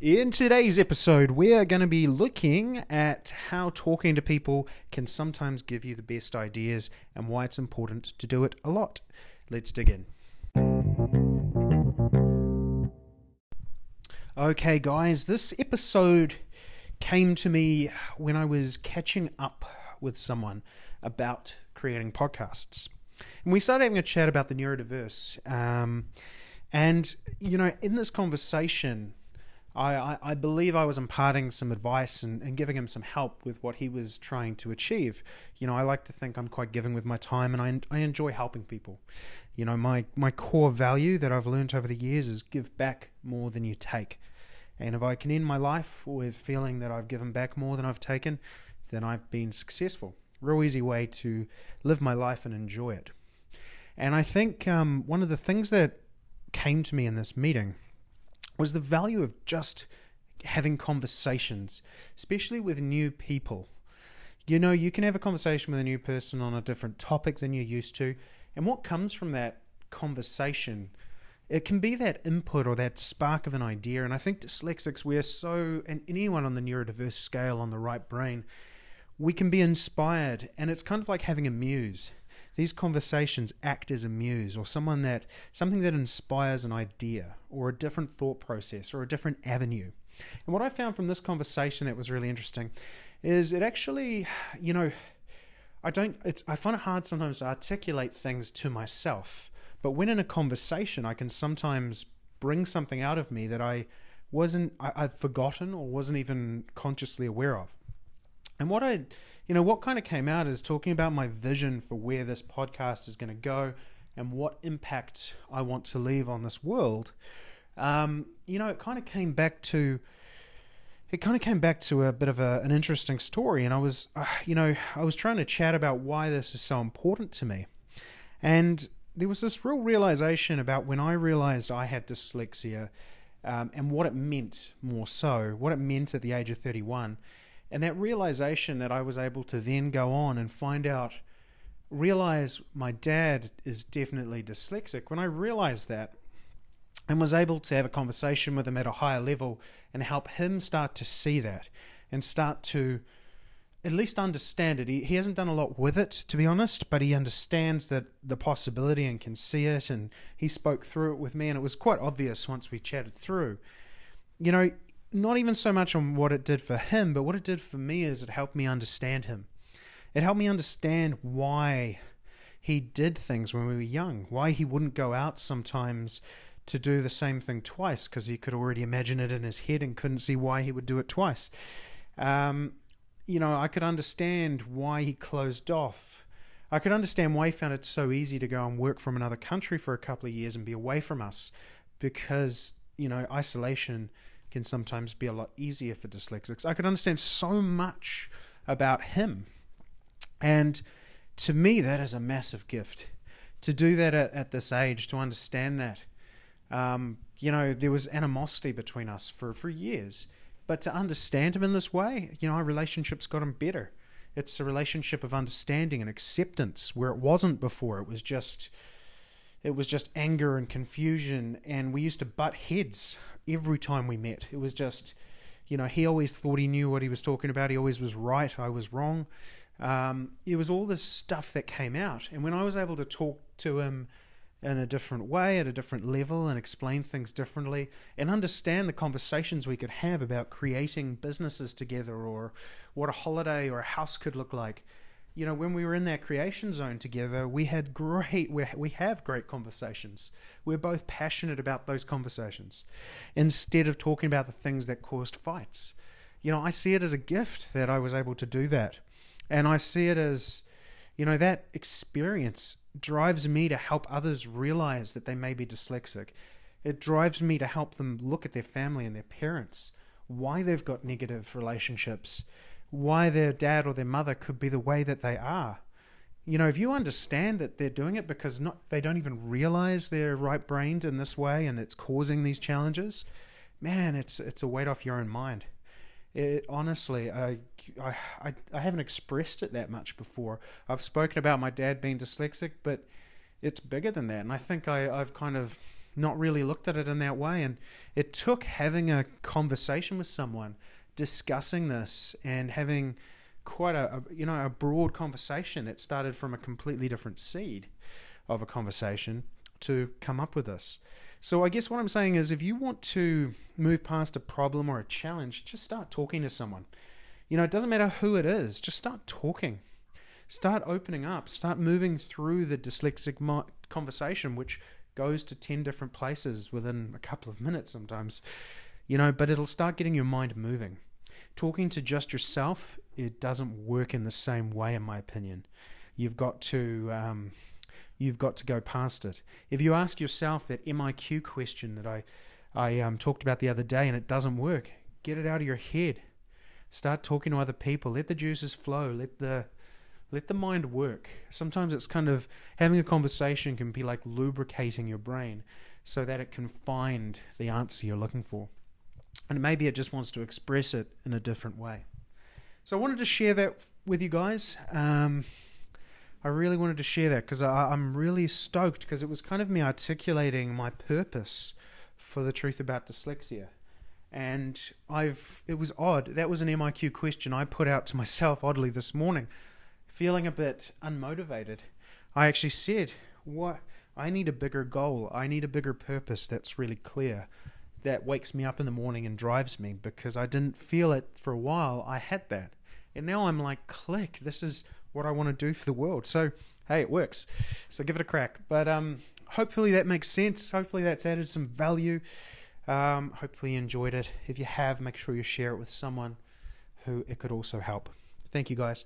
In today's episode, we are going to be looking at how talking to people can sometimes give you the best ideas and why it's important to do it a lot. Let's dig in. Okay, guys, this episode came to me when I was catching up with someone about creating podcasts. And we started having a chat about the neurodiverse. Um, and, you know, in this conversation, I, I, believe I was imparting some advice and, and giving him some help with what he was trying to achieve. You know, I like to think I'm quite giving with my time and I, I enjoy helping people. You know, my, my core value that I've learned over the years is give back more than you take. And if I can end my life with feeling that I've given back more than I've taken, then I've been successful. Real easy way to live my life and enjoy it. And I think um, one of the things that came to me in this meeting was the value of just having conversations, especially with new people. You know, you can have a conversation with a new person on a different topic than you're used to, and what comes from that conversation, it can be that input or that spark of an idea. And I think dyslexics, we are so, and anyone on the neurodiverse scale on the right brain, we can be inspired, and it's kind of like having a muse these conversations act as a muse or someone that something that inspires an idea or a different thought process or a different avenue. And what I found from this conversation that was really interesting is it actually, you know, I don't it's I find it hard sometimes to articulate things to myself. But when in a conversation I can sometimes bring something out of me that I wasn't I, I've forgotten or wasn't even consciously aware of. And what I you know, what kind of came out is talking about my vision for where this podcast is going to go and what impact I want to leave on this world. Um, you know, it kind of came back to it kind of came back to a bit of a, an interesting story, and I was, uh, you know, I was trying to chat about why this is so important to me, and there was this real realization about when I realized I had dyslexia um, and what it meant more so, what it meant at the age of 31 and that realization that I was able to then go on and find out, realize my dad is definitely dyslexic. When I realized that and was able to have a conversation with him at a higher level and help him start to see that and start to at least understand it. He, he hasn't done a lot with it, to be honest, but he understands that the possibility and can see it. And he spoke through it with me, and it was quite obvious once we chatted through. You know, not even so much on what it did for him, but what it did for me is it helped me understand him. It helped me understand why he did things when we were young, why he wouldn't go out sometimes to do the same thing twice because he could already imagine it in his head and couldn't see why he would do it twice. Um, you know, I could understand why he closed off. I could understand why he found it so easy to go and work from another country for a couple of years and be away from us because, you know, isolation can sometimes be a lot easier for dyslexics. I could understand so much about him. And to me, that is a massive gift. To do that at, at this age, to understand that. Um, you know, there was animosity between us for, for years. But to understand him in this way, you know, our relationship's gotten better. It's a relationship of understanding and acceptance where it wasn't before. It was just it was just anger and confusion and we used to butt heads every time we met. It was just, you know, he always thought he knew what he was talking about. He always was right. I was wrong. Um, it was all this stuff that came out. And when I was able to talk to him in a different way, at a different level, and explain things differently, and understand the conversations we could have about creating businesses together or what a holiday or a house could look like, you know, when we were in that creation zone together, we had great, we, have great conversations. We're both passionate about those conversations instead of talking about the things that caused fights. You know, I see it as a gift that I was able to do that. And I see it as, you know, that experience drives me to help others realize that they may be dyslexic. It drives me to help them look at their family and their parents, why they've got negative relationships why their dad or their mother could be the way that they are. You know, if you understand that they're doing it because not they don't even realize they're right brained in this way and it's causing these challenges, man, it's it's a weight off your own mind. It, honestly, I, I I haven't expressed it that much before. I've spoken about my dad being dyslexic, but it's bigger than that, and I think I, I've kind of not really looked at it in that way. And it took having a conversation with someone, discussing this, and having quite a, a you know a broad conversation. It started from a completely different seed of a conversation to come up with this. So I guess what I'm saying is if you want to move past a problem or a challenge, just start talking to someone. You know, it doesn't matter who it is, just start talking. Start opening up, start moving through the dyslexic conversation which goes to 10 different places within a couple of minutes sometimes. You know, but it'll start getting your mind moving. Talking to just yourself, it doesn't work in the same way in my opinion. You've got to um, you've got to go past it. If you ask yourself that MIQ question that I, I um, talked about the other day and it doesn't work, get it out of your head. Start talking to other people. Let the juices flow. Let the let the mind work. Sometimes it's kind of having a conversation can be like lubricating your brain so that it can find the answer you're looking for. And maybe it just wants to express it in a different way. So I wanted to share that with you guys. Um, I really wanted to share that because I'm really stoked because it was kind of me articulating my purpose for the truth about dyslexia. And I've it was odd. That was an MIQ question I put out to myself oddly this morning, feeling a bit unmotivated. I actually said, "What? I need a bigger goal. I need a bigger purpose that's really clear." That wakes me up in the morning and drives me because I didn't feel it for a while. I had that. And now I'm like, click, this is what I want to do for the world. So, hey, it works. So give it a crack. But um, hopefully that makes sense. Hopefully that's added some value. Um, hopefully you enjoyed it. If you have, make sure you share it with someone who it could also help. Thank you, guys.